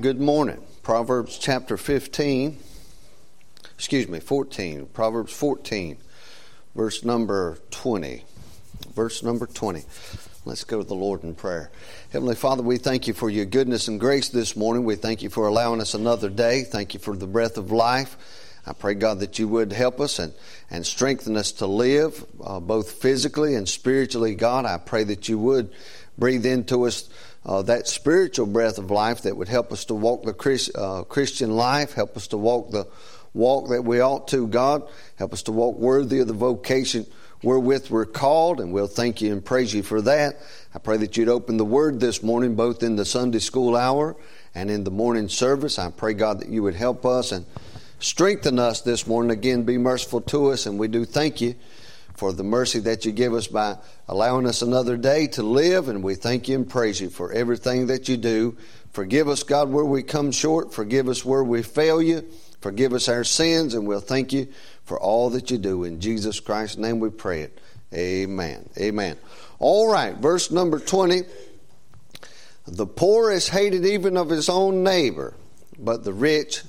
Good morning. Proverbs chapter 15, excuse me, 14. Proverbs 14, verse number 20. Verse number 20. Let's go to the Lord in prayer. Heavenly Father, we thank you for your goodness and grace this morning. We thank you for allowing us another day. Thank you for the breath of life. I pray, God, that you would help us and, and strengthen us to live, uh, both physically and spiritually. God, I pray that you would breathe into us uh, that spiritual breath of life that would help us to walk the Chris, uh, Christian life, help us to walk the walk that we ought to, God. Help us to walk worthy of the vocation wherewith we're called, and we'll thank you and praise you for that. I pray that you'd open the Word this morning, both in the Sunday school hour and in the morning service. I pray, God, that you would help us and strengthen us this morning. Again, be merciful to us, and we do thank you for the mercy that you give us by allowing us another day to live. And we thank you and praise you for everything that you do. Forgive us, God, where we come short. Forgive us where we fail you. Forgive us our sins, and we'll thank you for all that you do. In Jesus Christ's name we pray it. Amen. Amen. All right, verse number 20. The poor is hated even of his own neighbor, but the rich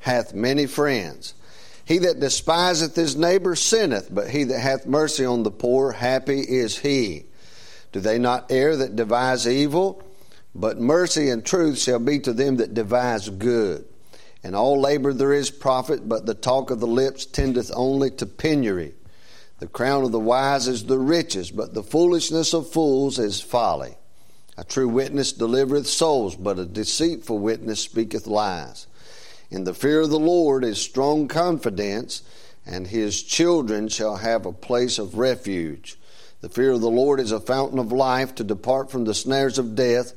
hath many friends. He that despiseth his neighbor sinneth, but he that hath mercy on the poor, happy is he. Do they not err that devise evil? But mercy and truth shall be to them that devise good. In all labor there is profit, but the talk of the lips tendeth only to penury. The crown of the wise is the riches, but the foolishness of fools is folly. A true witness delivereth souls, but a deceitful witness speaketh lies. In the fear of the Lord is strong confidence, and his children shall have a place of refuge. The fear of the Lord is a fountain of life to depart from the snares of death.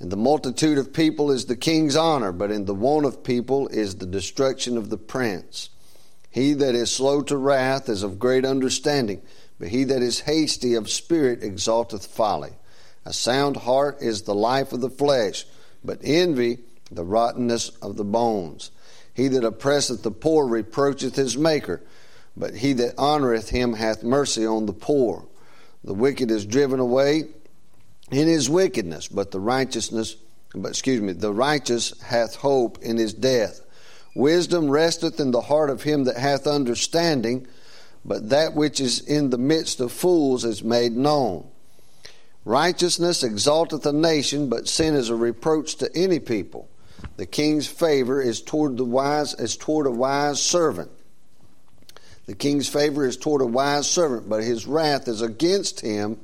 In the multitude of people is the king's honor, but in the want of people is the destruction of the prince. He that is slow to wrath is of great understanding, but he that is hasty of spirit exalteth folly. A sound heart is the life of the flesh, but envy the rottenness of the bones. He that oppresseth the poor reproacheth his maker, but he that honoreth him hath mercy on the poor. The wicked is driven away in his wickedness, but the righteousness, but excuse me, the righteous hath hope in his death. Wisdom resteth in the heart of him that hath understanding, but that which is in the midst of fools is made known. Righteousness exalteth a nation, but sin is a reproach to any people. The king's favor is toward the wise is toward a wise servant. The king's favor is toward a wise servant, but his wrath is against him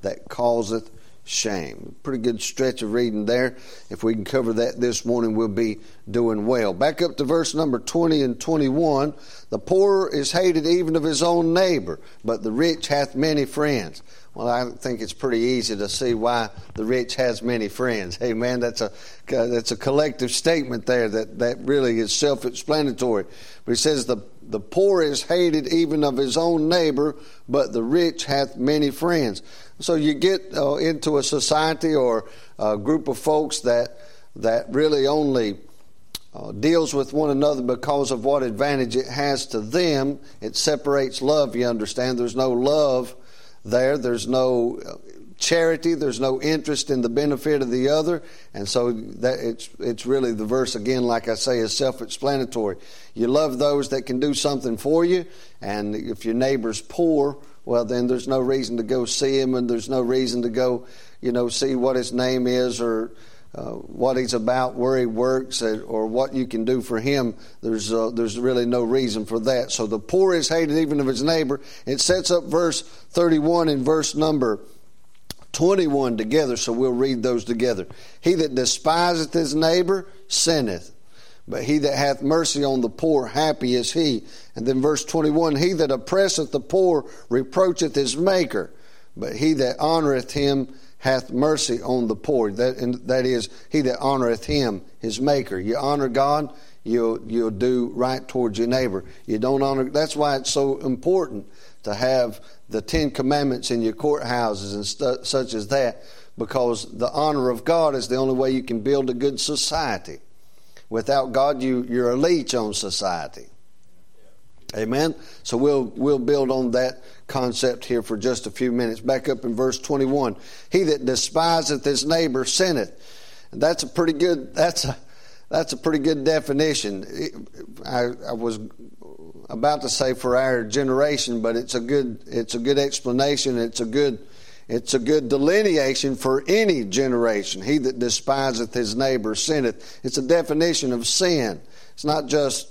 that causeth shame. Pretty good stretch of reading there. If we can cover that this morning, we'll be doing well. Back up to verse number 20 and 21. The poor is hated even of his own neighbor, but the rich hath many friends. Well, I think it's pretty easy to see why the rich has many friends. Hey, man, that's a that's a collective statement there that, that really is self-explanatory. But he says the the poor is hated even of his own neighbor, but the rich hath many friends. So you get uh, into a society or a group of folks that that really only uh, deals with one another because of what advantage it has to them. It separates love. You understand? There's no love there. There's no charity. There's no interest in the benefit of the other, and so that it's it's really the verse again, like I say, is self-explanatory. You love those that can do something for you, and if your neighbor's poor, well, then there's no reason to go see him, and there's no reason to go, you know, see what his name is or uh, what he's about, where he works, uh, or what you can do for him. There's uh, there's really no reason for that. So the poor is hated even of his neighbor. It sets up verse 31 and verse number 21 together. So we'll read those together. He that despiseth his neighbor sinneth. But he that hath mercy on the poor, happy is he. And then verse 21 He that oppresseth the poor reproacheth his maker, but he that honoreth him hath mercy on the poor. That, and that is, he that honoreth him, his maker. You honor God, you'll, you'll do right towards your neighbor. You don't honor, that's why it's so important to have the Ten Commandments in your courthouses and stu- such as that, because the honor of God is the only way you can build a good society. Without God, you, you're a leech on society. Amen. So we'll we'll build on that concept here for just a few minutes. Back up in verse 21. He that despiseth his neighbor sinneth. That's a pretty good that's a that's a pretty good definition. I, I was about to say for our generation, but it's a good it's a good explanation. It's a good it's a good delineation for any generation. He that despiseth his neighbor sinneth. It's a definition of sin. It's not just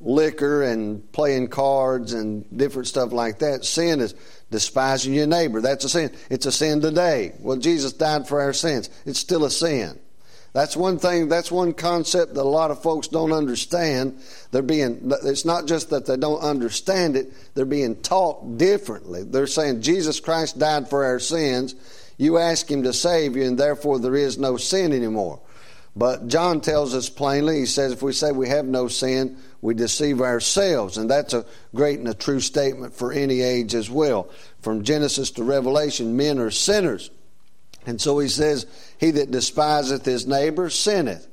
liquor and playing cards and different stuff like that. Sin is despising your neighbor. That's a sin. It's a sin today. Well, Jesus died for our sins. It's still a sin. That's one thing, that's one concept that a lot of folks don't understand. They're being, it's not just that they don't understand it, they're being taught differently. They're saying Jesus Christ died for our sins. You ask Him to save you, and therefore there is no sin anymore. But John tells us plainly, he says, if we say we have no sin, we deceive ourselves. And that's a great and a true statement for any age as well. From Genesis to Revelation, men are sinners. And so he says, He that despiseth his neighbor sinneth.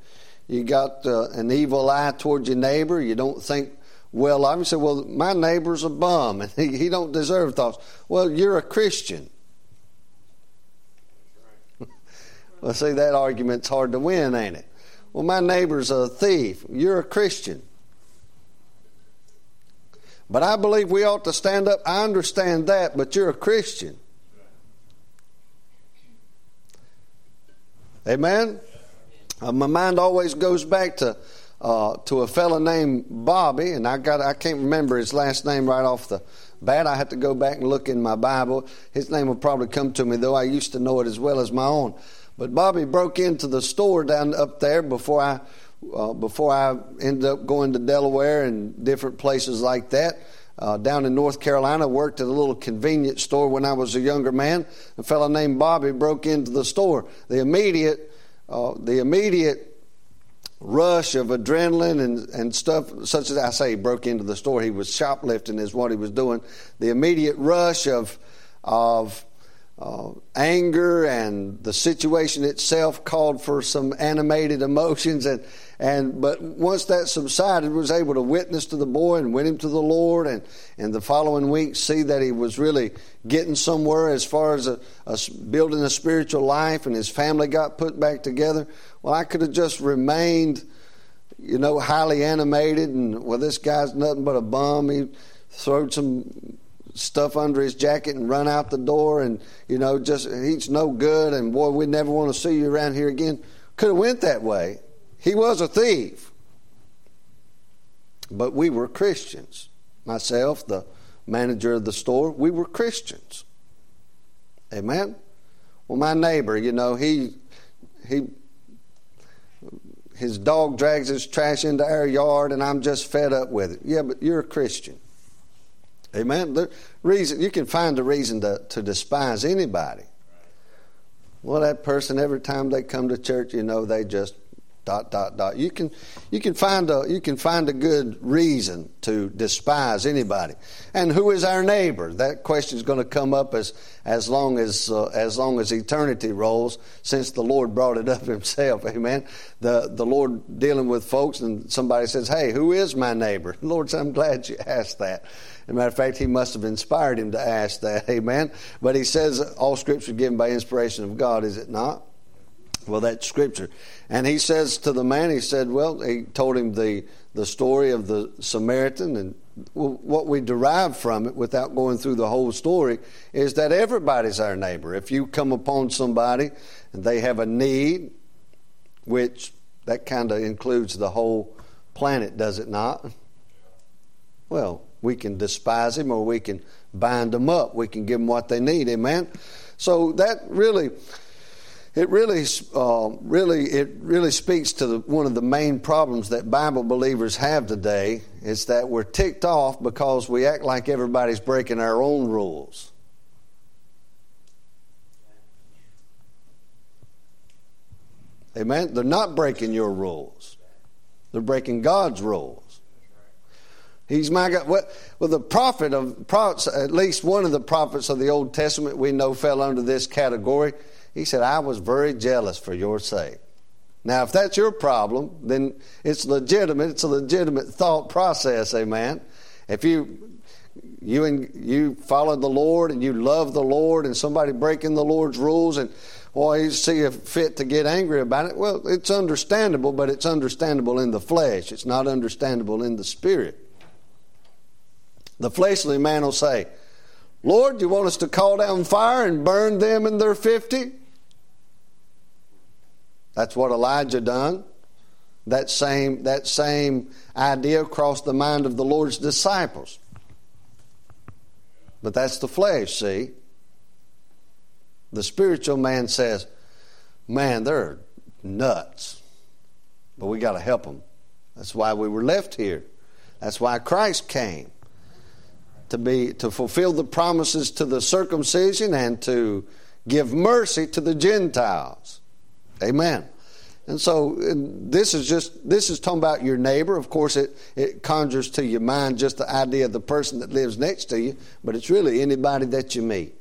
You got uh, an evil eye towards your neighbor. You don't think well of him. You say, Well, my neighbor's a bum and he, he don't deserve thoughts. Well, you're a Christian. well, see, that argument's hard to win, ain't it? Well, my neighbor's a thief. You're a Christian. But I believe we ought to stand up. I understand that, but you're a Christian. Amen? Uh, my mind always goes back to uh, to a fellow named Bobby, and I got I can't remember his last name right off the bat. I have to go back and look in my Bible. His name will probably come to me, though I used to know it as well as my own. But Bobby broke into the store down up there before I uh, before I ended up going to Delaware and different places like that. Uh, down in North Carolina, worked at a little convenience store when I was a younger man. A fellow named Bobby broke into the store. The immediate, uh, the immediate rush of adrenaline and, and stuff, such as I say, he broke into the store. He was shoplifting, is what he was doing. The immediate rush of of uh, anger and the situation itself called for some animated emotions and and but once that subsided was able to witness to the boy and win him to the lord. And and the following week see that he was really getting somewhere as far as a, a building a spiritual life and his family got put back together. Well i could have just remained you know highly animated and well this guy's nothing but a bum. He throwed some stuff under his jacket and run out the door and you know just he's no good. And boy we never want to see you around here again. Could have went that way he was a thief. But we were christians. Myself the manager of the store we were christians. Amen? Well my neighbor you know he he his dog drags his trash into our yard and i'm just fed up with it. Yeah but you're a christian. Amen. The reason you can find a reason to, to despise anybody. Well, that person every time they come to church, you know, they just dot dot dot. You can you can find a you can find a good reason to despise anybody. And who is our neighbor? That question is going to come up as as long as uh, as long as eternity rolls. Since the Lord brought it up Himself, Amen. The the Lord dealing with folks, and somebody says, "Hey, who is my neighbor?" Lord, I'm glad you asked that. As a matter of fact, he must have inspired him to ask that. Amen. But he says all scripture given by inspiration of God, is it not? Well, that's scripture. And he says to the man, he said, well, he told him the, the story of the Samaritan and what we derive from it without going through the whole story is that everybody's our neighbor. If you come upon somebody and they have a need, which that kind of includes the whole planet, does it not? Well, we can despise him or we can bind them up. We can give them what they need. Amen? So that really it really, uh, really, it really speaks to the, one of the main problems that Bible believers have today is that we're ticked off because we act like everybody's breaking our own rules. Amen. They're not breaking your rules; they're breaking God's rules. He's my God. Well, the prophet of at least one of the prophets of the Old Testament, we know fell under this category. He said, "I was very jealous for your sake." Now, if that's your problem, then it's legitimate. It's a legitimate thought process, amen. If you you and you follow the Lord and you love the Lord, and somebody breaking the Lord's rules, and or you see a fit to get angry about it. Well, it's understandable, but it's understandable in the flesh. It's not understandable in the spirit. The fleshly man will say, Lord, you want us to call down fire and burn them in their 50? That's what Elijah done. That same, that same idea crossed the mind of the Lord's disciples. But that's the flesh, see? The spiritual man says, Man, they're nuts. But we got to help them. That's why we were left here. That's why Christ came to be to fulfill the promises to the circumcision and to give mercy to the Gentiles. Amen. And so this is just this is talking about your neighbor. Of course, it it conjures to your mind just the idea of the person that lives next to you, but it's really anybody that you meet,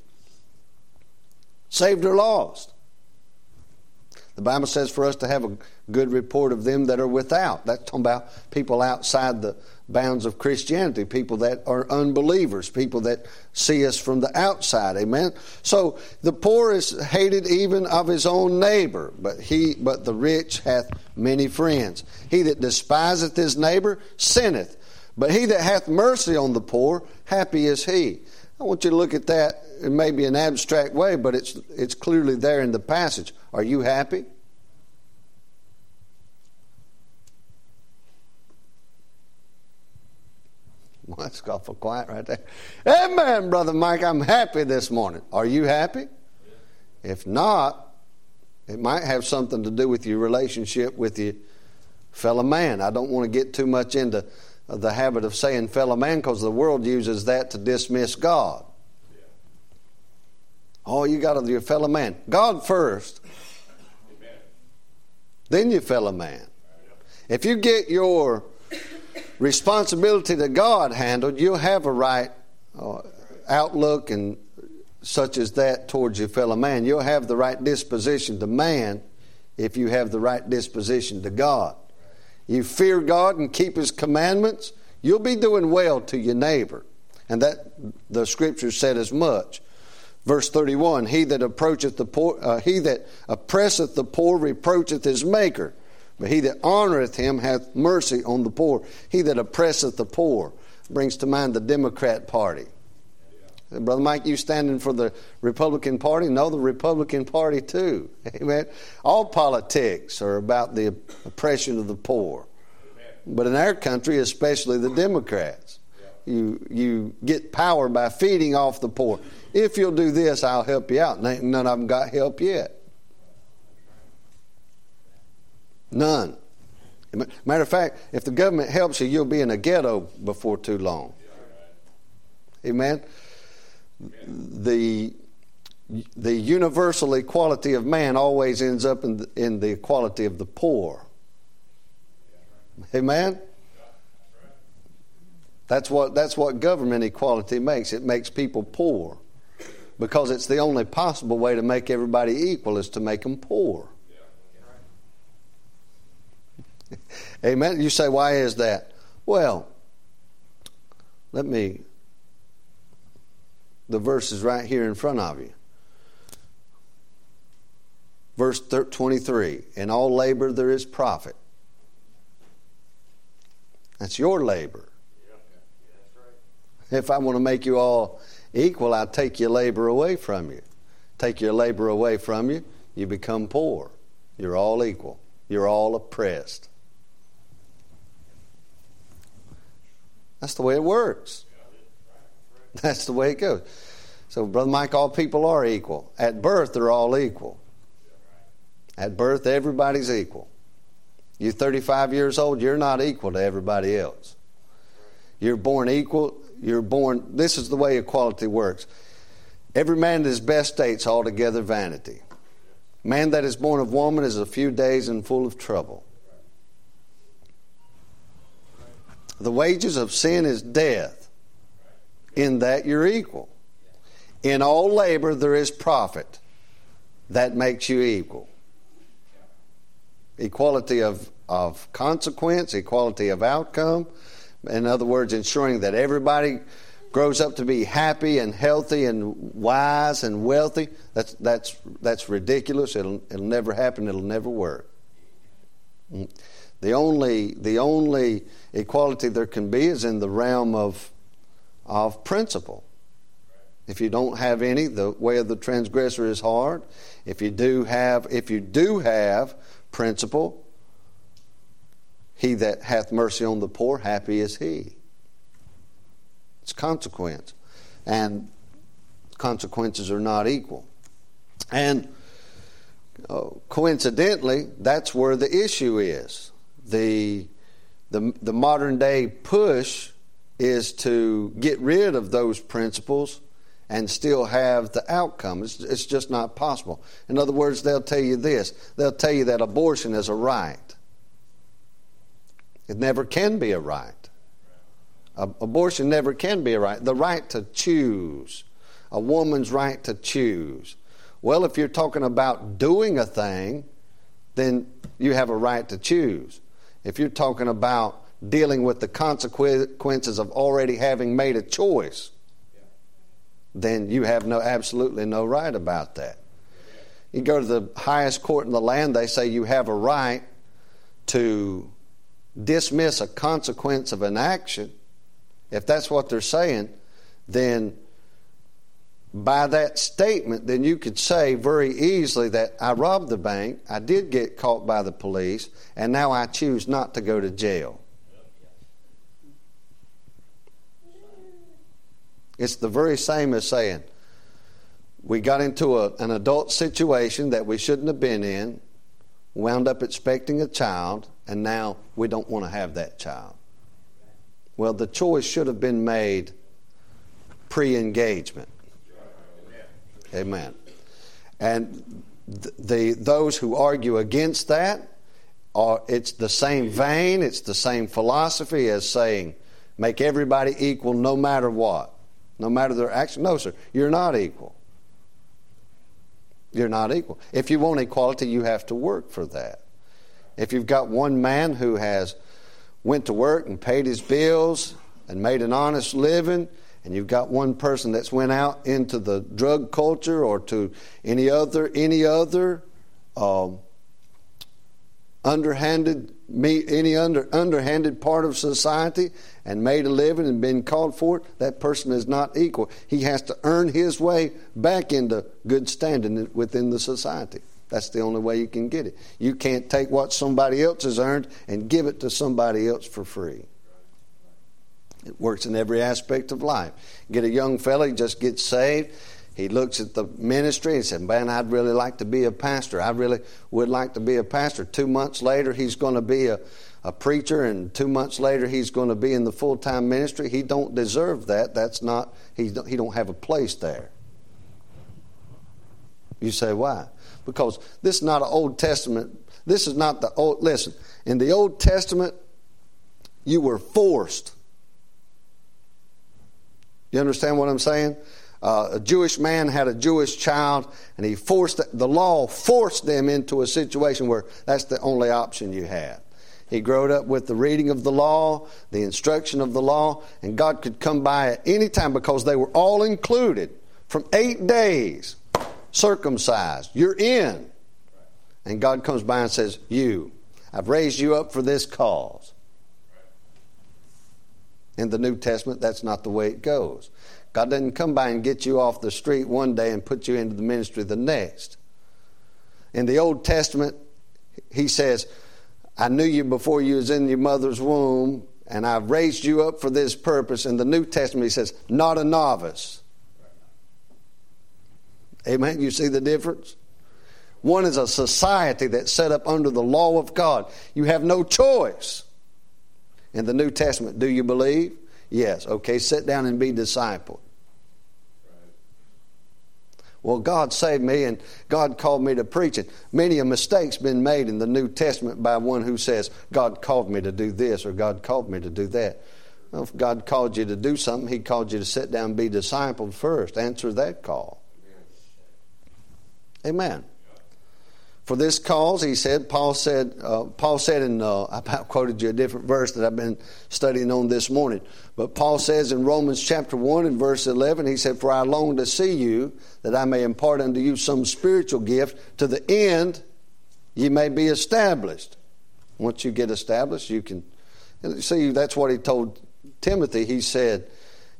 saved or lost. The Bible says for us to have a good report of them that are without. That's talking about people outside the bounds of Christianity, people that are unbelievers, people that see us from the outside. Amen. So the poor is hated even of his own neighbor, but he but the rich hath many friends. He that despiseth his neighbor sinneth, but he that hath mercy on the poor, happy is he. I want you to look at that in maybe an abstract way, but it's it's clearly there in the passage. Are you happy? Well, that's awful quiet right there. Amen, Brother Mike. I'm happy this morning. Are you happy? If not, it might have something to do with your relationship with your fellow man. I don't want to get too much into the habit of saying fellow man because the world uses that to dismiss God. Oh, you got to your fellow man. God first, then your fellow man. If you get your responsibility that God handled, you'll have a right uh, outlook and such as that towards your fellow man. You'll have the right disposition to man if you have the right disposition to God. You fear God and keep His commandments, you'll be doing well to your neighbor. And that the scripture said as much. Verse 31 He that approacheth the poor, uh, he that oppresseth the poor reproacheth his maker. But he that honoreth him hath mercy on the poor. He that oppresseth the poor brings to mind the Democrat Party. Brother Mike, you standing for the Republican Party? No, the Republican Party too. Amen. All politics are about the oppression of the poor. But in our country, especially the Democrats, you, you get power by feeding off the poor. If you'll do this, I'll help you out. None of them got help yet. None. Matter of fact, if the government helps you, you'll be in a ghetto before too long. Amen. The the universal equality of man always ends up in the, in the equality of the poor. Amen. That's what that's what government equality makes. It makes people poor because it's the only possible way to make everybody equal is to make them poor. Amen. You say, why is that? Well, let me. The verse is right here in front of you. Verse 23 In all labor there is profit. That's your labor. If I want to make you all equal, I take your labor away from you. Take your labor away from you, you become poor. You're all equal. You're all oppressed. That's the way it works. That's the way it goes. So, Brother Mike, all people are equal. At birth, they're all equal. At birth, everybody's equal. You're 35 years old, you're not equal to everybody else. You're born equal. You're born, this is the way equality works. Every man in his best state's altogether vanity. Man that is born of woman is a few days and full of trouble. The wages of sin is death. In that you're equal. In all labor there is profit. That makes you equal. Equality of, of consequence, equality of outcome. In other words, ensuring that everybody grows up to be happy and healthy and wise and wealthy, that's, that's, that's ridiculous. It'll, it'll never happen. It'll never work. Mm-hmm. The only, the only equality there can be is in the realm of, of principle. If you don't have any, the way of the transgressor is hard. If you do have, if you do have principle, he that hath mercy on the poor, happy is he. It's consequence. And consequences are not equal. And uh, coincidentally, that's where the issue is. The, the, the modern day push is to get rid of those principles and still have the outcome. It's, it's just not possible. In other words, they'll tell you this they'll tell you that abortion is a right. It never can be a right. Abortion never can be a right. The right to choose, a woman's right to choose. Well, if you're talking about doing a thing, then you have a right to choose. If you're talking about dealing with the consequences of already having made a choice, then you have no absolutely no right about that. You go to the highest court in the land, they say you have a right to dismiss a consequence of an action if that's what they're saying, then by that statement, then you could say very easily that I robbed the bank, I did get caught by the police, and now I choose not to go to jail. It's the very same as saying, we got into a, an adult situation that we shouldn't have been in, wound up expecting a child, and now we don't want to have that child. Well, the choice should have been made pre engagement. Amen. And the, those who argue against that are it's the same vein, it's the same philosophy as saying make everybody equal no matter what, no matter their action. No, sir, you're not equal. You're not equal. If you want equality, you have to work for that. If you've got one man who has went to work and paid his bills and made an honest living, and you've got one person that's went out into the drug culture or to any other any other um, underhanded any under, underhanded part of society and made a living and been called for it, that person is not equal. He has to earn his way back into good standing within the society. That's the only way you can get it. You can't take what somebody else has earned and give it to somebody else for free. It works in every aspect of life. Get a young fella, he just gets saved. He looks at the ministry and says, Man, I'd really like to be a pastor. I really would like to be a pastor. Two months later, he's going to be a, a preacher, and two months later, he's going to be in the full time ministry. He don't deserve that. That's not, he don't, he don't have a place there. You say, Why? because this is not an Old Testament. This is not the old. Listen, in the Old Testament, you were forced. You understand what I'm saying? Uh, a Jewish man had a Jewish child, and he forced the law forced them into a situation where that's the only option you had. He grew up with the reading of the law, the instruction of the law, and God could come by at any time because they were all included from eight days circumcised. You're in. And God comes by and says, You, I've raised you up for this cause. In the New Testament, that's not the way it goes. God doesn't come by and get you off the street one day and put you into the ministry the next. In the Old Testament, he says, I knew you before you was in your mother's womb, and I've raised you up for this purpose. In the New Testament, he says, not a novice. Amen. You see the difference? One is a society that's set up under the law of God. You have no choice. In the New Testament, do you believe? Yes. Okay, sit down and be discipled. Well, God saved me and God called me to preach it. Many a mistake's been made in the New Testament by one who says, God called me to do this or God called me to do that. Well, if God called you to do something, He called you to sit down and be discipled first. Answer that call. Amen. For this cause, he said, Paul said, uh, Paul said and uh, I quoted you a different verse that I've been studying on this morning. But Paul says in Romans chapter 1 and verse 11, he said, For I long to see you, that I may impart unto you some spiritual gift, to the end ye may be established. Once you get established, you can. See, that's what he told Timothy. He said,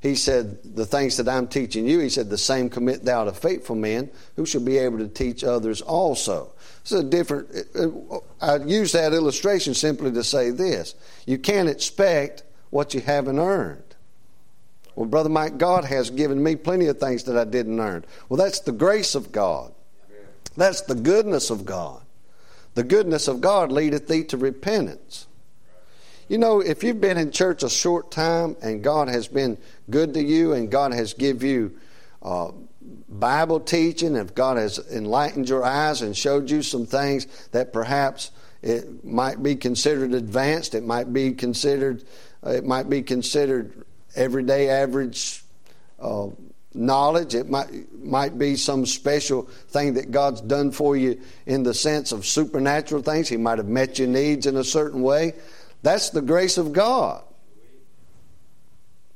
he said, The things that I'm teaching you, he said, the same commit thou to faithful men who shall be able to teach others also. This is a different, uh, uh, I use that illustration simply to say this. You can't expect what you haven't earned. Well, Brother Mike, God has given me plenty of things that I didn't earn. Well, that's the grace of God. That's the goodness of God. The goodness of God leadeth thee to repentance. You know, if you've been in church a short time and God has been good to you and God has give you uh, Bible teaching, if God has enlightened your eyes and showed you some things that perhaps it might be considered advanced, it might be considered, uh, it might be considered everyday average uh, knowledge. It might might be some special thing that God's done for you in the sense of supernatural things. He might have met your needs in a certain way. That's the grace of God.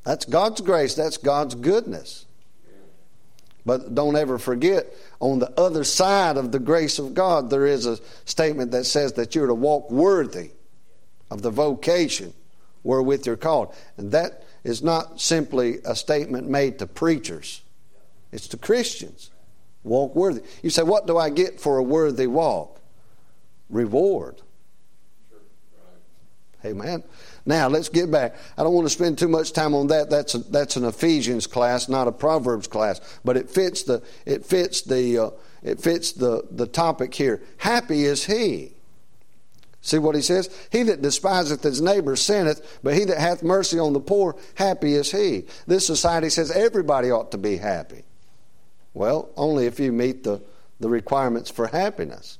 That's God's grace. That's God's goodness. But don't ever forget, on the other side of the grace of God, there is a statement that says that you're to walk worthy of the vocation wherewith you're called. And that is not simply a statement made to preachers, it's to Christians. Walk worthy. You say, What do I get for a worthy walk? Reward. Amen. Now let's get back. I don't want to spend too much time on that. That's a, that's an Ephesians class, not a Proverbs class. But it fits the it fits the uh, it fits the the topic here. Happy is he. See what he says? He that despiseth his neighbor sinneth, but he that hath mercy on the poor, happy is he. This society says everybody ought to be happy. Well, only if you meet the, the requirements for happiness.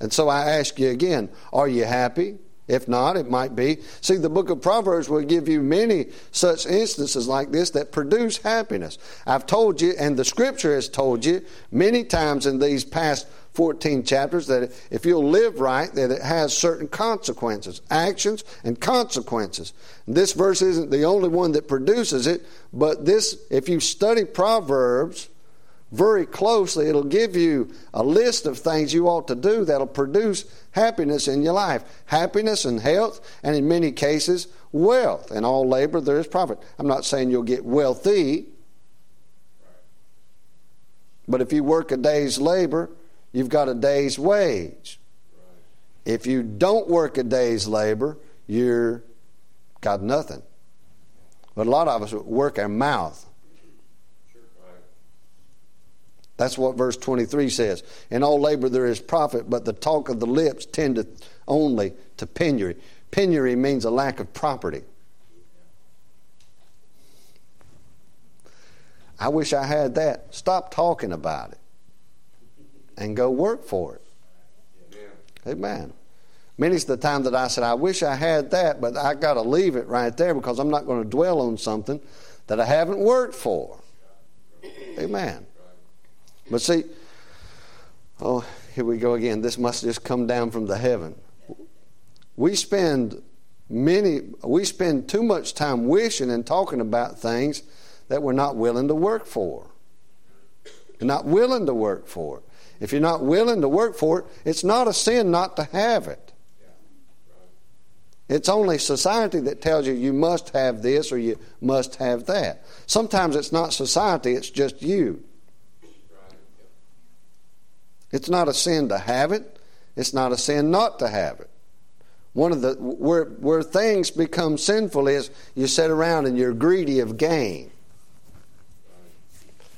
And so I ask you again, are you happy? If not, it might be. See, the book of Proverbs will give you many such instances like this that produce happiness. I've told you, and the scripture has told you many times in these past 14 chapters that if you'll live right, that it has certain consequences, actions and consequences. This verse isn't the only one that produces it, but this, if you study Proverbs, very closely, it'll give you a list of things you ought to do that'll produce happiness in your life. Happiness and health, and in many cases, wealth. In all labor, there is profit. I'm not saying you'll get wealthy, but if you work a day's labor, you've got a day's wage. If you don't work a day's labor, you're got nothing. But a lot of us work our mouth. That's what verse 23 says. In all labor there is profit, but the talk of the lips tendeth only to penury. Penury means a lack of property. I wish I had that. Stop talking about it and go work for it. Amen. Many's the time that I said, I wish I had that, but I got to leave it right there because I'm not going to dwell on something that I haven't worked for. Amen. But see, oh, here we go again. This must just come down from the heaven. We spend many, we spend too much time wishing and talking about things that we're not willing to work for. You're not willing to work for it. If you're not willing to work for it, it's not a sin not to have it. It's only society that tells you you must have this or you must have that. Sometimes it's not society, it's just you. It's not a sin to have it. It's not a sin not to have it. One of the where where things become sinful is you sit around and you're greedy of gain.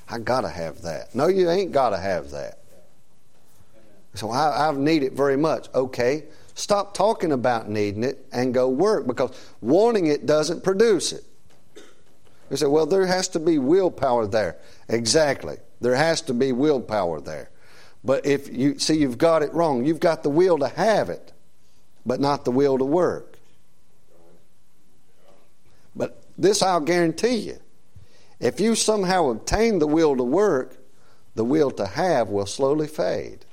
I gotta have that. No, you ain't gotta have that. So I, I need it very much. Okay, stop talking about needing it and go work because wanting it doesn't produce it. You say, well, there has to be willpower there. Exactly. There has to be willpower there. But if you see, you've got it wrong. You've got the will to have it, but not the will to work. But this I'll guarantee you. If you somehow obtain the will to work, the will to have will slowly fade.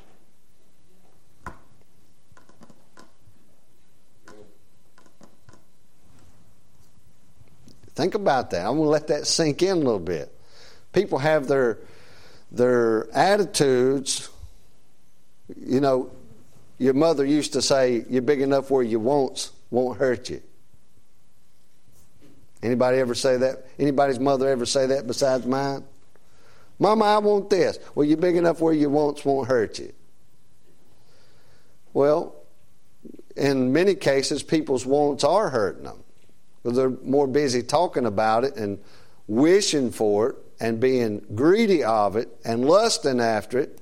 Think about that. I'm going to let that sink in a little bit. People have their, their attitudes you know, your mother used to say, "You're big enough where your wants won't hurt you." Anybody ever say that? Anybody's mother ever say that besides mine? Mama, I want this. Well, you're big enough where your wants won't hurt you. Well, in many cases, people's wants are hurting them because they're more busy talking about it and wishing for it and being greedy of it and lusting after it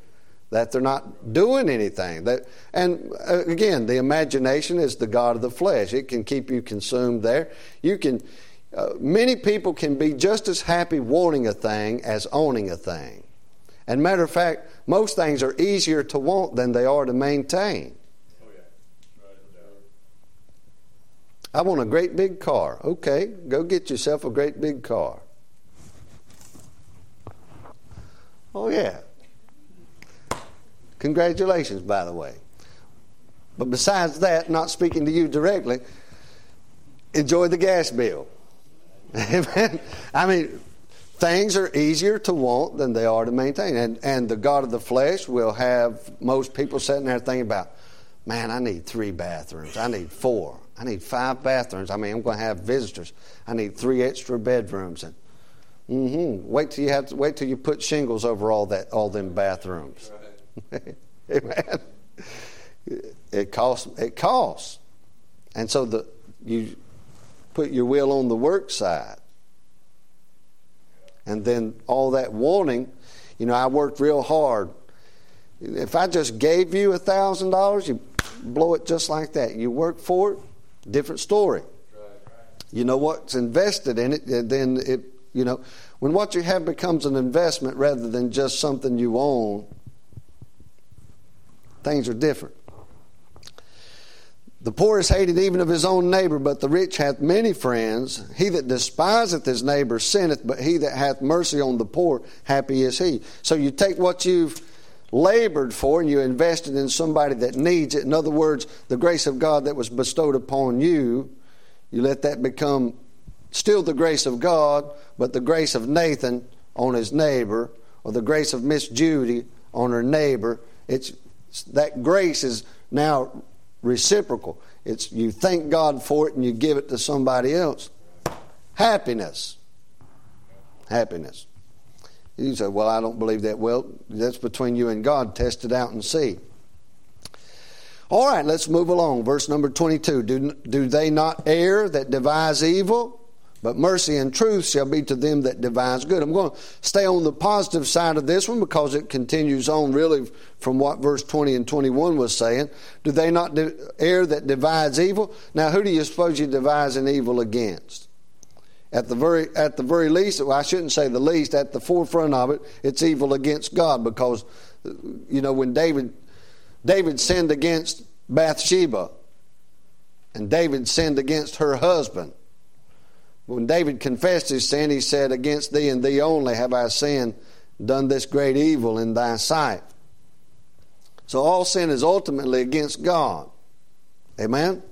that they're not doing anything. That, and uh, again, the imagination is the God of the flesh. It can keep you consumed there. You can, uh, many people can be just as happy wanting a thing as owning a thing. And matter of fact, most things are easier to want than they are to maintain. I want a great big car. Okay, go get yourself a great big car. Oh, yeah. Congratulations, by the way. But besides that, not speaking to you directly, enjoy the gas bill. Amen. I mean, things are easier to want than they are to maintain. And, and the God of the flesh will have most people sitting there thinking about, man, I need three bathrooms. I need four. I need five bathrooms. I mean, I'm going to have visitors. I need three extra bedrooms. And mm-hmm. Wait till you have to, wait till you put shingles over all that all them bathrooms. Amen. It costs. It costs. And so the you put your will on the work side. And then all that wanting, you know, I worked real hard. If I just gave you a thousand dollars, you blow it just like that. You work for it, different story. You know what's invested in it, then it, you know, when what you have becomes an investment rather than just something you own, things are different. The poor is hated even of his own neighbor, but the rich hath many friends. He that despiseth his neighbor sinneth, but he that hath mercy on the poor, happy is he. So you take what you've labored for and you invested in somebody that needs it. In other words, the grace of God that was bestowed upon you, you let that become still the grace of God, but the grace of Nathan on his neighbor, or the grace of Miss Judy on her neighbor. It's that grace is now reciprocal. It's you thank God for it and you give it to somebody else. Happiness. Happiness. You say, Well, I don't believe that. Well, that's between you and God. Test it out and see. All right, let's move along. Verse number 22. Do, do they not err that devise evil? But mercy and truth shall be to them that devise good. I'm going to stay on the positive side of this one because it continues on really from what verse 20 and 21 was saying. Do they not err that devise evil? Now, who do you suppose you devise an evil against? At the very at the very least, well, I shouldn't say the least. At the forefront of it, it's evil against God because, uh, you know, when David David sinned against Bathsheba, and David sinned against her husband. When David confessed his sin, he said, "Against thee and thee only have I sinned, done this great evil in thy sight." So all sin is ultimately against God. Amen.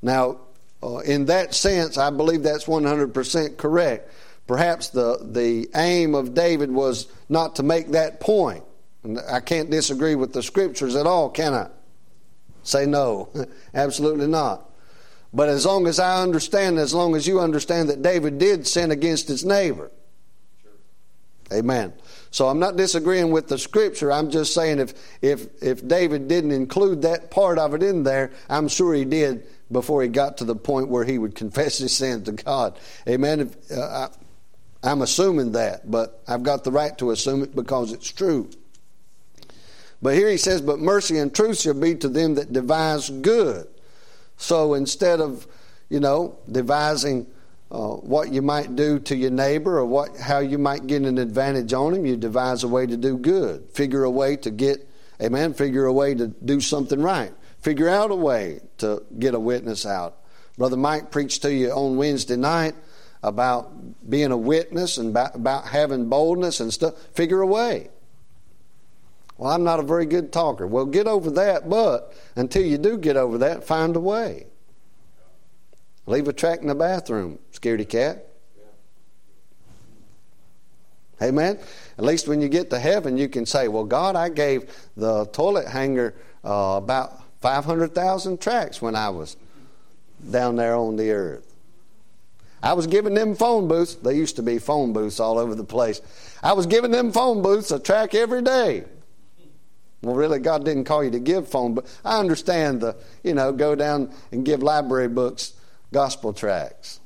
Now, uh, in that sense, I believe that's 100% correct. Perhaps the, the aim of David was not to make that point. And I can't disagree with the scriptures at all, can I? Say no. Absolutely not. But as long as I understand, as long as you understand that David did sin against his neighbor. Amen. So I'm not disagreeing with the scripture. I'm just saying if, if, if David didn't include that part of it in there, I'm sure he did before he got to the point where he would confess his sin to God. Amen. If, uh, I, I'm assuming that, but I've got the right to assume it because it's true. But here he says, But mercy and truth shall be to them that devise good. So instead of, you know, devising uh, what you might do to your neighbor or what how you might get an advantage on him, you devise a way to do good. Figure a way to get, amen, figure a way to do something right figure out a way to get a witness out. Brother Mike preached to you on Wednesday night about being a witness and about, about having boldness and stuff. Figure a way. Well, I'm not a very good talker. Well, get over that, but until you do get over that, find a way. Leave a track in the bathroom, scaredy cat. Hey, Amen? At least when you get to heaven, you can say, Well, God, I gave the toilet hanger uh, about 500,000 tracks when I was down there on the earth. I was giving them phone booths. They used to be phone booths all over the place. I was giving them phone booths a track every day. Well, really, God didn't call you to give phone, but I understand the, you know, go down and give library books, gospel tracts.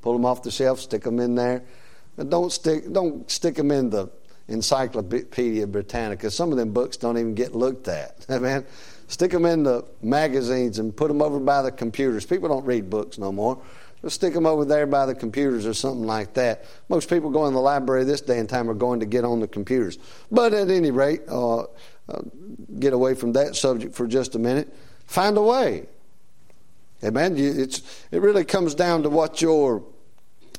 Pull them off the shelf, stick them in there. don't stick, don't stick them in the Encyclopedia Britannica. Some of them books don't even get looked at. Man, stick them in the magazines and put them over by the computers. People don't read books no more. Just stick them over there by the computers or something like that. Most people go in the library this day and time are going to get on the computers. But at any rate, uh, uh, get away from that subject for just a minute. Find a way. Amen. It's, it really comes down to what your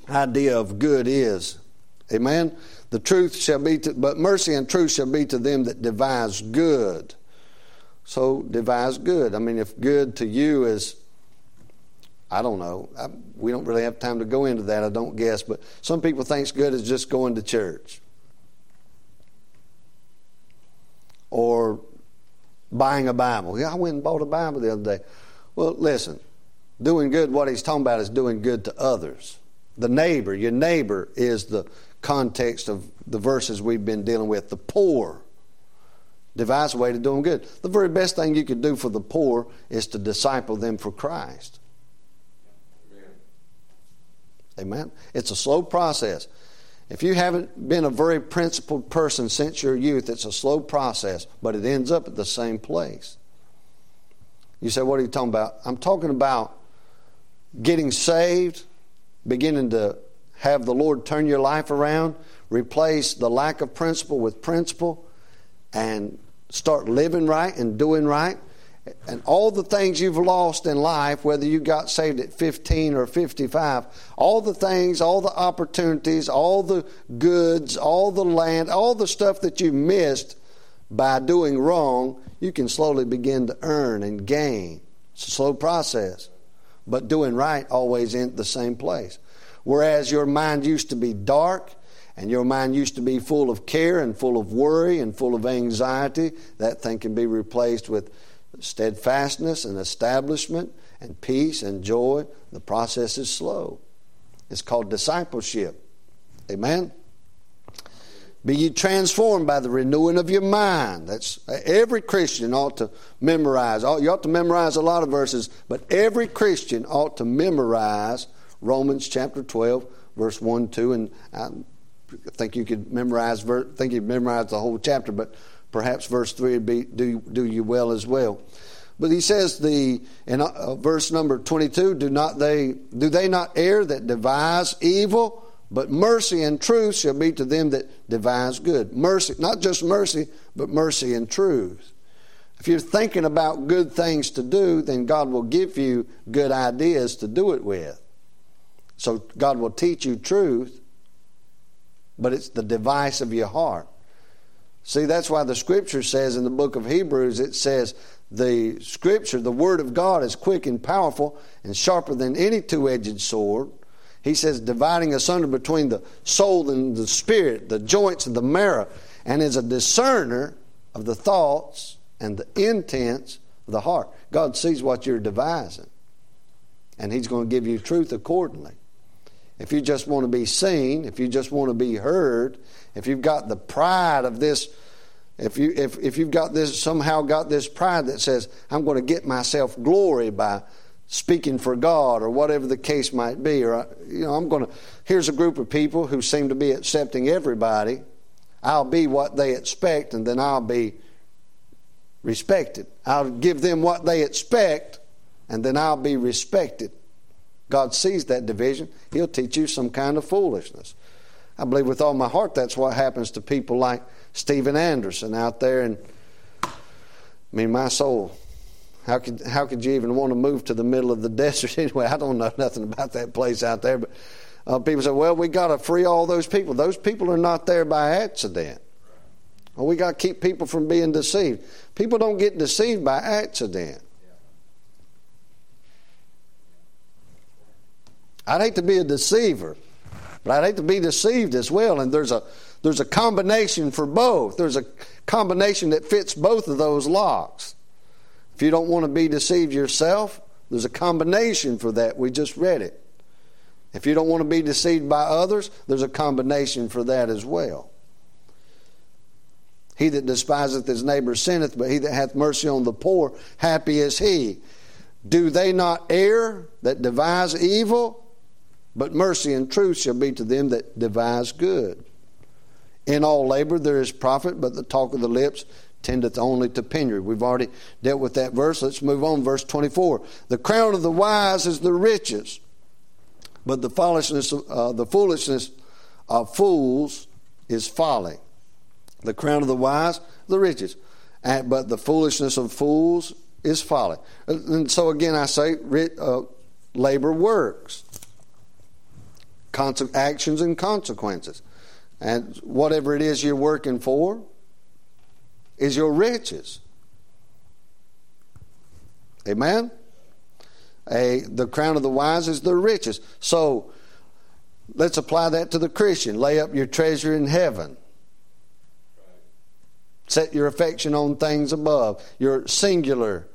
idea of good is. Amen. The truth shall be, to, but mercy and truth shall be to them that devise good. So devise good. I mean, if good to you is I don't know. I, we don't really have time to go into that, I don't guess. But some people think good is just going to church or buying a Bible. Yeah, I went and bought a Bible the other day. Well, listen, doing good, what he's talking about is doing good to others. The neighbor, your neighbor is the context of the verses we've been dealing with. The poor. Devise a way to do them good. The very best thing you could do for the poor is to disciple them for Christ. Amen. It's a slow process. If you haven't been a very principled person since your youth, it's a slow process, but it ends up at the same place. You say, What are you talking about? I'm talking about getting saved, beginning to have the Lord turn your life around, replace the lack of principle with principle, and start living right and doing right and all the things you've lost in life, whether you got saved at 15 or 55, all the things, all the opportunities, all the goods, all the land, all the stuff that you missed by doing wrong, you can slowly begin to earn and gain. It's a slow process, but doing right always in the same place. Whereas your mind used to be dark and your mind used to be full of care and full of worry and full of anxiety, that thing can be replaced with steadfastness and establishment and peace and joy. The process is slow. It's called discipleship. Amen. Be ye transformed by the renewing of your mind. That's every Christian ought to memorize. You ought to memorize a lot of verses, but every Christian ought to memorize Romans chapter 12, verse 1, 2, and I think you could memorize think you memorize the whole chapter, but Perhaps verse 3 would be do, do you well as well. But he says the in uh, verse number 22, do not they do they not err that devise evil, but mercy and truth shall be to them that devise good. Mercy, not just mercy, but mercy and truth. If you're thinking about good things to do, then God will give you good ideas to do it with. So God will teach you truth, but it's the device of your heart. See, that's why the scripture says in the book of Hebrews, it says, the scripture, the word of God, is quick and powerful and sharper than any two edged sword. He says, dividing asunder between the soul and the spirit, the joints and the marrow, and is a discerner of the thoughts and the intents of the heart. God sees what you're devising, and He's going to give you truth accordingly. If you just want to be seen, if you just want to be heard, if you've got the pride of this, if, you, if, if you've got this, somehow got this pride that says, I'm going to get myself glory by speaking for God or whatever the case might be, or, you know, I'm going to, here's a group of people who seem to be accepting everybody. I'll be what they expect and then I'll be respected. I'll give them what they expect and then I'll be respected. God sees that division. He'll teach you some kind of foolishness. I believe with all my heart that's what happens to people like Steven Anderson out there. And I mean, my soul. How could how could you even want to move to the middle of the desert anyway? I don't know nothing about that place out there, but uh, people say, "Well, we got to free all those people." Those people are not there by accident. We got to keep people from being deceived. People don't get deceived by accident. I'd hate to be a deceiver. But I'd hate to be deceived as well. And there's a there's a combination for both. There's a combination that fits both of those locks. If you don't want to be deceived yourself, there's a combination for that. We just read it. If you don't want to be deceived by others, there's a combination for that as well. He that despiseth his neighbor sinneth, but he that hath mercy on the poor, happy is he. Do they not err that devise evil? But mercy and truth shall be to them that devise good. In all labor there is profit, but the talk of the lips tendeth only to penury. We've already dealt with that verse. Let's move on. Verse 24. The crown of the wise is the riches, but the foolishness, uh, the foolishness of fools is folly. The crown of the wise, the riches, and, but the foolishness of fools is folly. And so again, I say, uh, labor works, Conse- actions and consequences, and whatever it is you're working for is your riches. Amen. A, the crown of the wise is the riches. So let's apply that to the Christian. Lay up your treasure in heaven. Set your affection on things above, your singular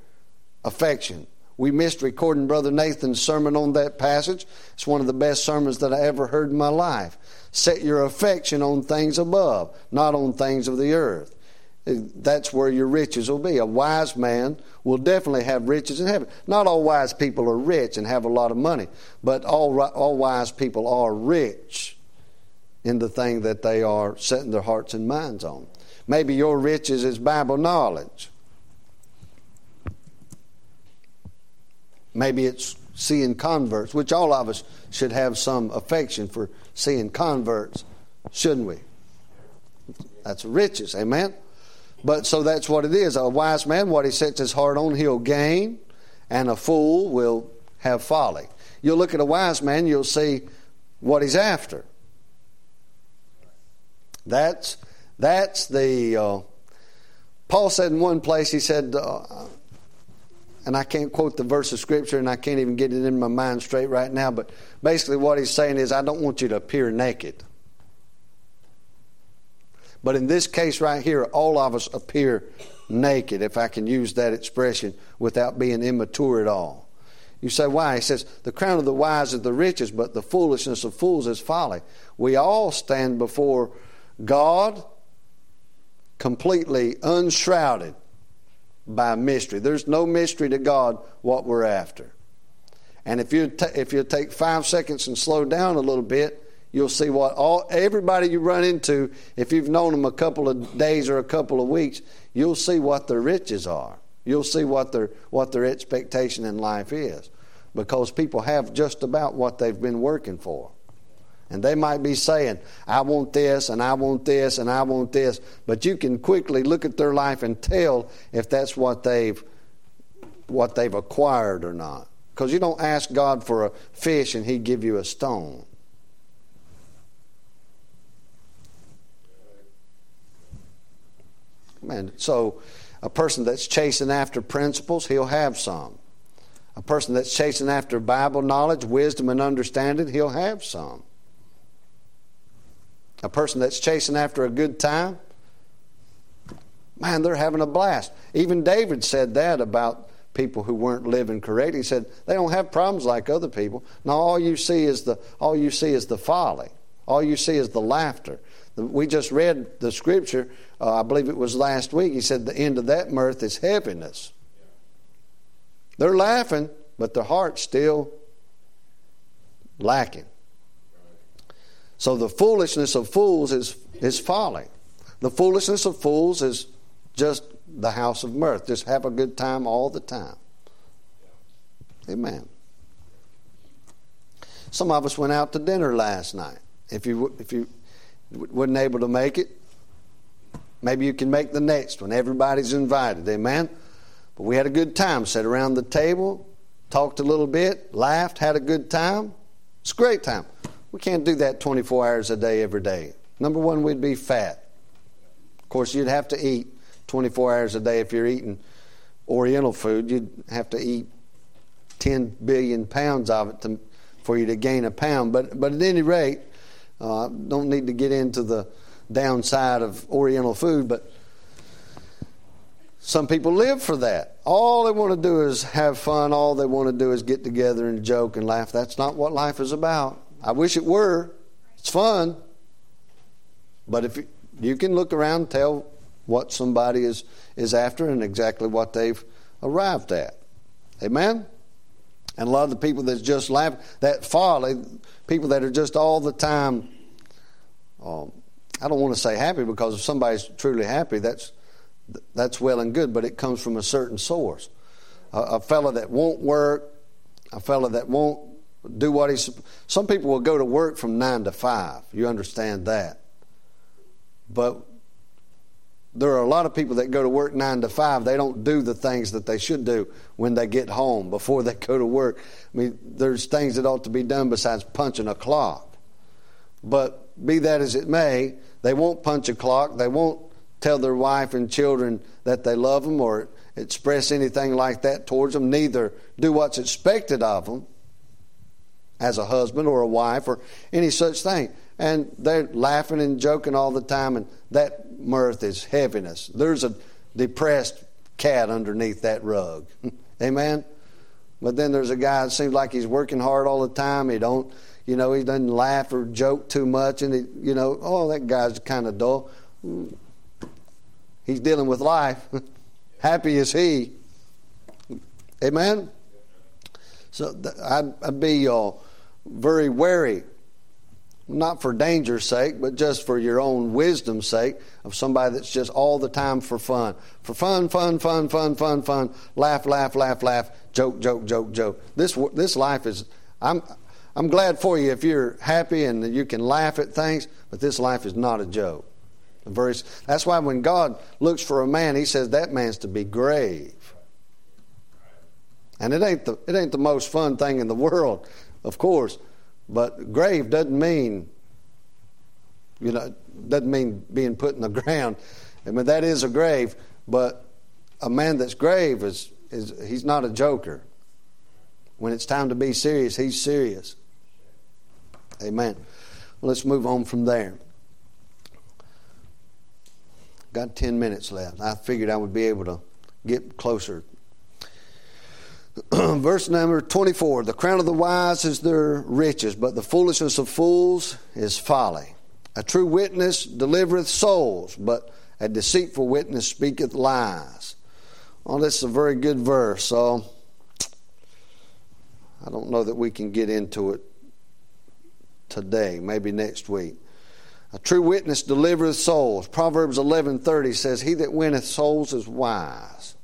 affection. We missed recording Brother Nathan's sermon on that passage. It's one of the best sermons that I ever heard in my life. Set your affection on things above, not on things of the earth. Uh, that's where your riches will be. A wise man will definitely have riches in heaven. Not all wise people are rich and have a lot of money, but all, all wise people are rich in the thing that they are setting their hearts and minds on. Maybe your riches is Bible knowledge. Maybe it's seeing converts, which all of us should have some affection for seeing converts, shouldn't we? That's riches, amen? But so that's what it is. A wise man, what he sets his heart on, he'll gain, and a fool will have folly. You'll look at a wise man, you'll see what he's after. That's that's the. Uh, Paul said in one place, he said, uh, and I can't quote the verse of Scripture and I can't even get it in my mind straight right now, but basically what he's saying is, I don't want you to appear naked. But in this case right here, all of us appear naked, if I can use that expression, without being immature at all. You say, why? He says, the crown of the wise is the riches, but the foolishness of fools is folly. We all stand before God completely unshrouded by mystery. There's no mystery to God what we're after. And if you if you take five seconds and slow down a little bit, you'll see what all everybody you run into. If you've known them a couple of days or a couple of weeks, you'll see what their riches are. You'll see what their what their expectation in life is, because people have just about what they've been working for. And they might be saying, I want this, and I want this, and I want this. But you can quickly look at their life and tell if that's what they've, what they've acquired or not. Because you don't ask God for a fish and He'd give you a stone. Man, so a person that's chasing after principles, he'll have some. A person that's chasing after Bible knowledge, wisdom, and understanding, he'll have some. A person that's chasing after a good time, man, they're having a blast. Even David said that about people who weren't living correctly. He said they don't have problems like other people. Now all you see is the all you see is the folly. All you see is the laughter. We just read the scripture. Uh, I believe it was last week. He said the end of that mirth is heaviness. They're laughing, but their heart's still lacking. So the foolishness of fools is, is folly. The foolishness of fools is just the house of mirth. Just have a good time all the time. Amen. Some of us went out to dinner last night. If you if you wasn't able to make it, maybe you can make the next one. Everybody's invited. Amen. But we had a good time. Sat around the table, talked a little bit, laughed, had a good time. It's a great time. We can't do that 24 hours a day, every day. Number one, we'd be fat. Of course, you'd have to eat 24 hours a day if you're eating Oriental food. You'd have to eat 10 billion pounds of it to, for you to gain a pound. But, but at any rate, Uh, don't need to get into the downside of Oriental food, but some people live for that. All they want to do is have fun. All they want to do is get together and joke and laugh. That's not what life is about. I wish it were. It's fun. But if you, you can look around and tell what somebody is, is after and exactly what they've arrived at. Amen? And a lot of the people that just laugh, that folly, people that are just all the time, um, I don't want to say happy because if somebody's truly happy, that's that's well and good, but it comes from a certain source. A, a fellow that won't work, a fellow that won't do what he's. Some people will go to work from nine to five. You understand that, but there are a lot of people that go to work nine to five. They don't do the things that they should do when they get home before they go to work. I mean, there's things that ought to be done besides punching a clock. But be that as it may, they won't punch a clock. They won't tell their wife and children that they love them or express anything like that towards them, neither do what's expected of them as a husband or a wife or any such thing. And they're laughing and joking all the time, and that mirth is heaviness. There's a depressed cat underneath that rug. Amen? But then there's a guy that seems like he's working hard all the time. He don't, you know, he doesn't laugh or joke too much, and he, you know, oh, that guy's kind of dull. He's dealing with life. Happy is he. Amen? So I'd, I'd be uh, very wary, not for danger's sake, but just for your own wisdom's sake, of somebody that's just all the time for fun. For fun, fun, fun, fun, fun, fun. Laugh, laugh, laugh, laugh. Joke, joke, joke, joke. This, this life is, I'm, I'm glad for you if you're happy and you can laugh at things, but this life is not a joke. Verse, that's why when God looks for a man, he says that man's to be grave. And it ain't the, it ain't the most fun thing in the world, of course, but grave doesn't mean, you know, doesn't mean being put in the ground. I mean, that is a grave, but a man that's grave is, is he's not a joker. When it's time to be serious, he's serious. Amen. Well, let's move on from there. Got 10 minutes left. I figured I would be able to get closer. Verse number 24 The crown of the wise is their riches, but the foolishness of fools is folly. A true witness delivereth souls, but a deceitful witness speaketh lies. Well, this is a very good verse, so I don't know that we can get into it today, maybe next week. A true witness delivereth souls. Proverbs 11:30 says, "He that winneth souls is wise."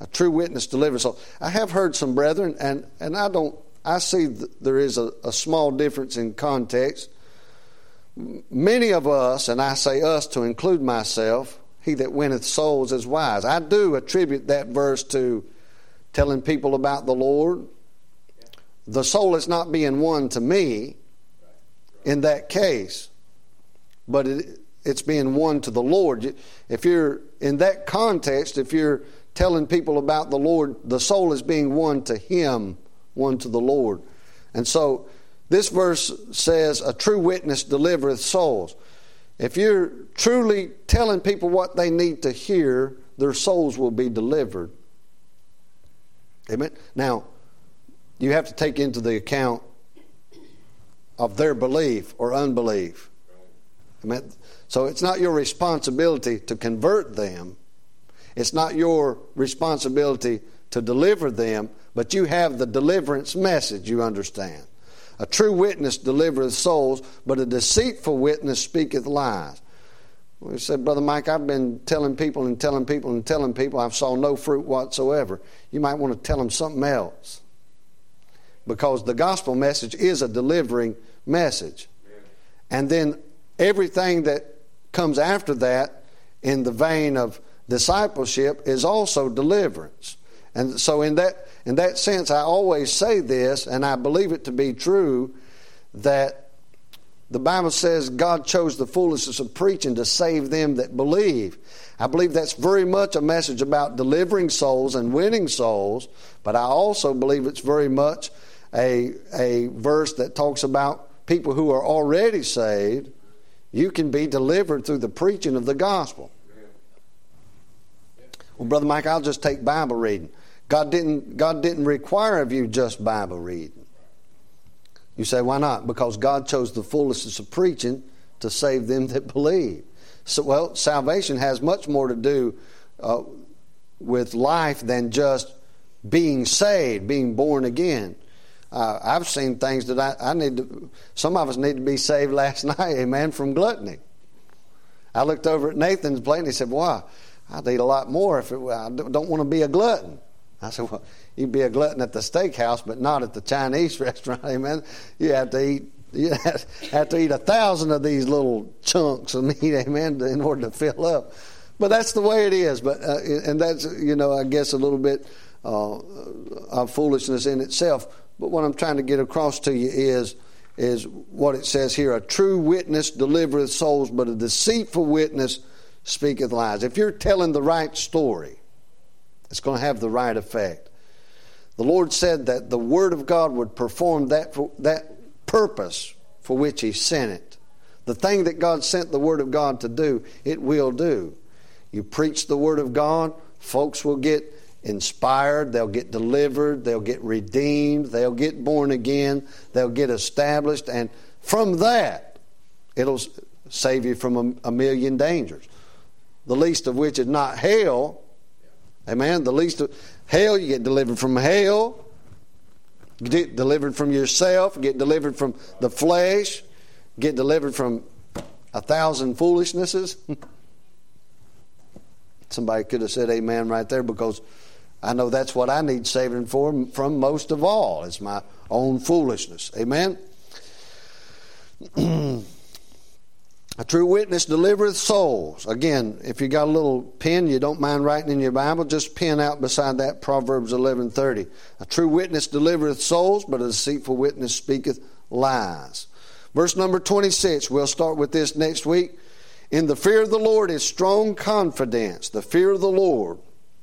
A true witness delivers souls. I have heard some brethren, and, and I don't. I see there is a, a small difference in context. Many of us, and I say us to include myself, he that winneth souls is wise. I do attribute that verse to telling people about the Lord. The soul is not being won to me in that case but it, it's being won to the Lord. If you're in that context, if you're telling people about the Lord, the soul is being won to Him, won to the Lord. And so this verse says, A true witness delivereth souls. If you're truly telling people what they need to hear, their souls will be delivered. Amen. Now, you have to take into the account of their belief or unbelief. Amen. So it's not your responsibility to convert them. It's not your responsibility to deliver them, but you have the deliverance message, you understand. A true witness delivereth souls, but a deceitful witness speaketh lies. We said, Brother Mike, I've been telling people and telling people and telling people I've saw no fruit whatsoever. You might want to tell them something else. Because the gospel message is a delivering message. And then everything that comes after that in the vein of discipleship is also deliverance. And so in that in that sense I always say this and I believe it to be true that the Bible says God chose the foolishness of preaching to save them that believe. I believe that's very much a message about delivering souls and winning souls, but I also believe it's very much a, a verse that talks about people who are already saved, you can be delivered through the preaching of the gospel. Well, Brother Mike, I'll just take Bible reading. God didn't, God didn't require of you just Bible reading. You say, why not? Because God chose the foolishness of preaching to save them that believe. So, well, salvation has much more to do uh, with life than just being saved, being born again. Uh, I've seen things that I, I, need to, some of us need to be saved last night, amen, from gluttony. I looked over at Nathan's plate and he said, Wow, I'd eat a lot more if it, I don't want to be a glutton. I said, Well, you'd be a glutton at the steakhouse, but not at the Chinese restaurant, amen. You have to eat. You have to eat a thousand of these little chunks of meat, amen, in order to fill up. But that's the way it is. But uh, and that's you know I guess a little bit uh, of foolishness in itself. But what I'm trying to get across to you is is what it says here: a true witness delivereth souls, but a deceitful witness speaketh lies. If you're telling the right story, it's going to have the right effect. The Lord said that the Word of God would perform that that purpose for which He sent it. The thing that God sent the Word of God to do, it will do. You preach the Word of God, folks will get inspired, they'll get delivered, they'll get redeemed, they'll get born again, they'll get established, and from that, it'll save you from a, a million dangers. The least of which is not hell. Amen. The least of hell, you get delivered from hell, get delivered from yourself, get delivered from the flesh, get delivered from a thousand foolishnesses. Somebody could have said amen right there because I know that's what I need saving for, from most of all, It's my own foolishness. Amen? a true witness delivereth souls. Again, if you got a little pen, you don't mind writing in your Bible, just pen out beside that Proverbs 11:30. A true witness delivereth souls, but a deceitful witness speaketh lies. Verse number 26, we'll start with this next week. In the fear of the Lord is strong confidence. The fear of the Lord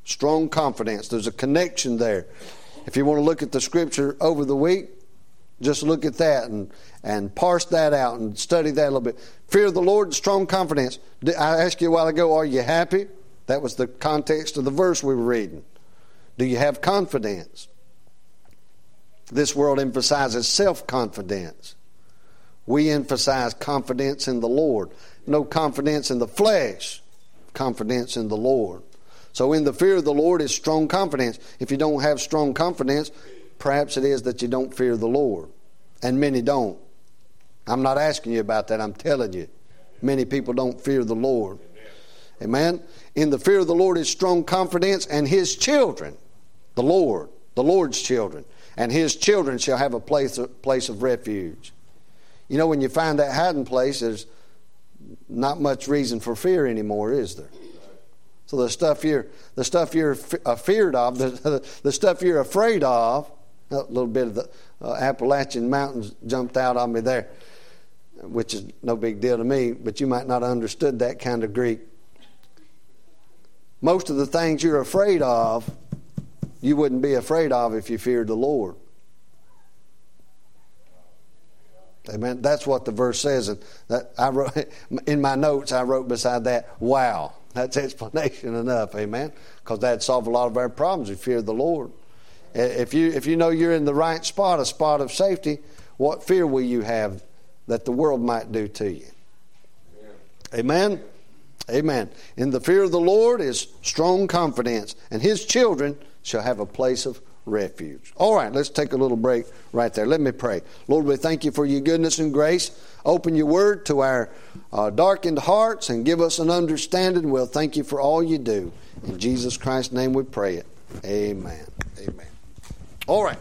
Strong confidence. There's a connection there. If you want to look at the scripture over the week, just look at that and, and parse that out and study that a little bit. Fear of the Lord, strong confidence. I asked you a while ago, are you happy? That was the context of the verse we were reading. Do you have confidence? This world emphasizes self confidence. We emphasize confidence in the Lord. No confidence in the flesh, confidence in the Lord. So, in the fear of the Lord is strong confidence. If you don't have strong confidence, perhaps it is that you don't fear the Lord. And many don't. I'm not asking you about that, I'm telling you. Many people don't fear the Lord. Amen. In the fear of the Lord is strong confidence, and his children, the Lord, the Lord's children, and his children shall have a place, a place of refuge. You know, when you find that hiding place, there's not much reason for fear anymore, is there? So the stuff you're the stuff you're feared of, the, the stuff you're afraid of, a little bit of the uh, Appalachian Mountains jumped out on me there, which is no big deal to me, but you might not have understood that kind of Greek. Most of the things you're afraid of, you wouldn't be afraid of if you feared the Lord. Amen. That's what the verse says, and that I wrote in my notes. I wrote beside that, "Wow." That's explanation enough, amen? Because that'd solve a lot of our problems if you fear the Lord. If you, if you know you're in the right spot, a spot of safety, what fear will you have that the world might do to you? Amen? Amen. In the fear of the Lord is strong confidence, and his children shall have a place of refuge. All right, let's take a little break right there. Let me pray. Lord, we thank you for your goodness and grace. Open your word to our uh, darkened hearts and give us an understanding. We'll thank you for all you do. In Jesus Christ's name we pray it. Amen. Amen. All right.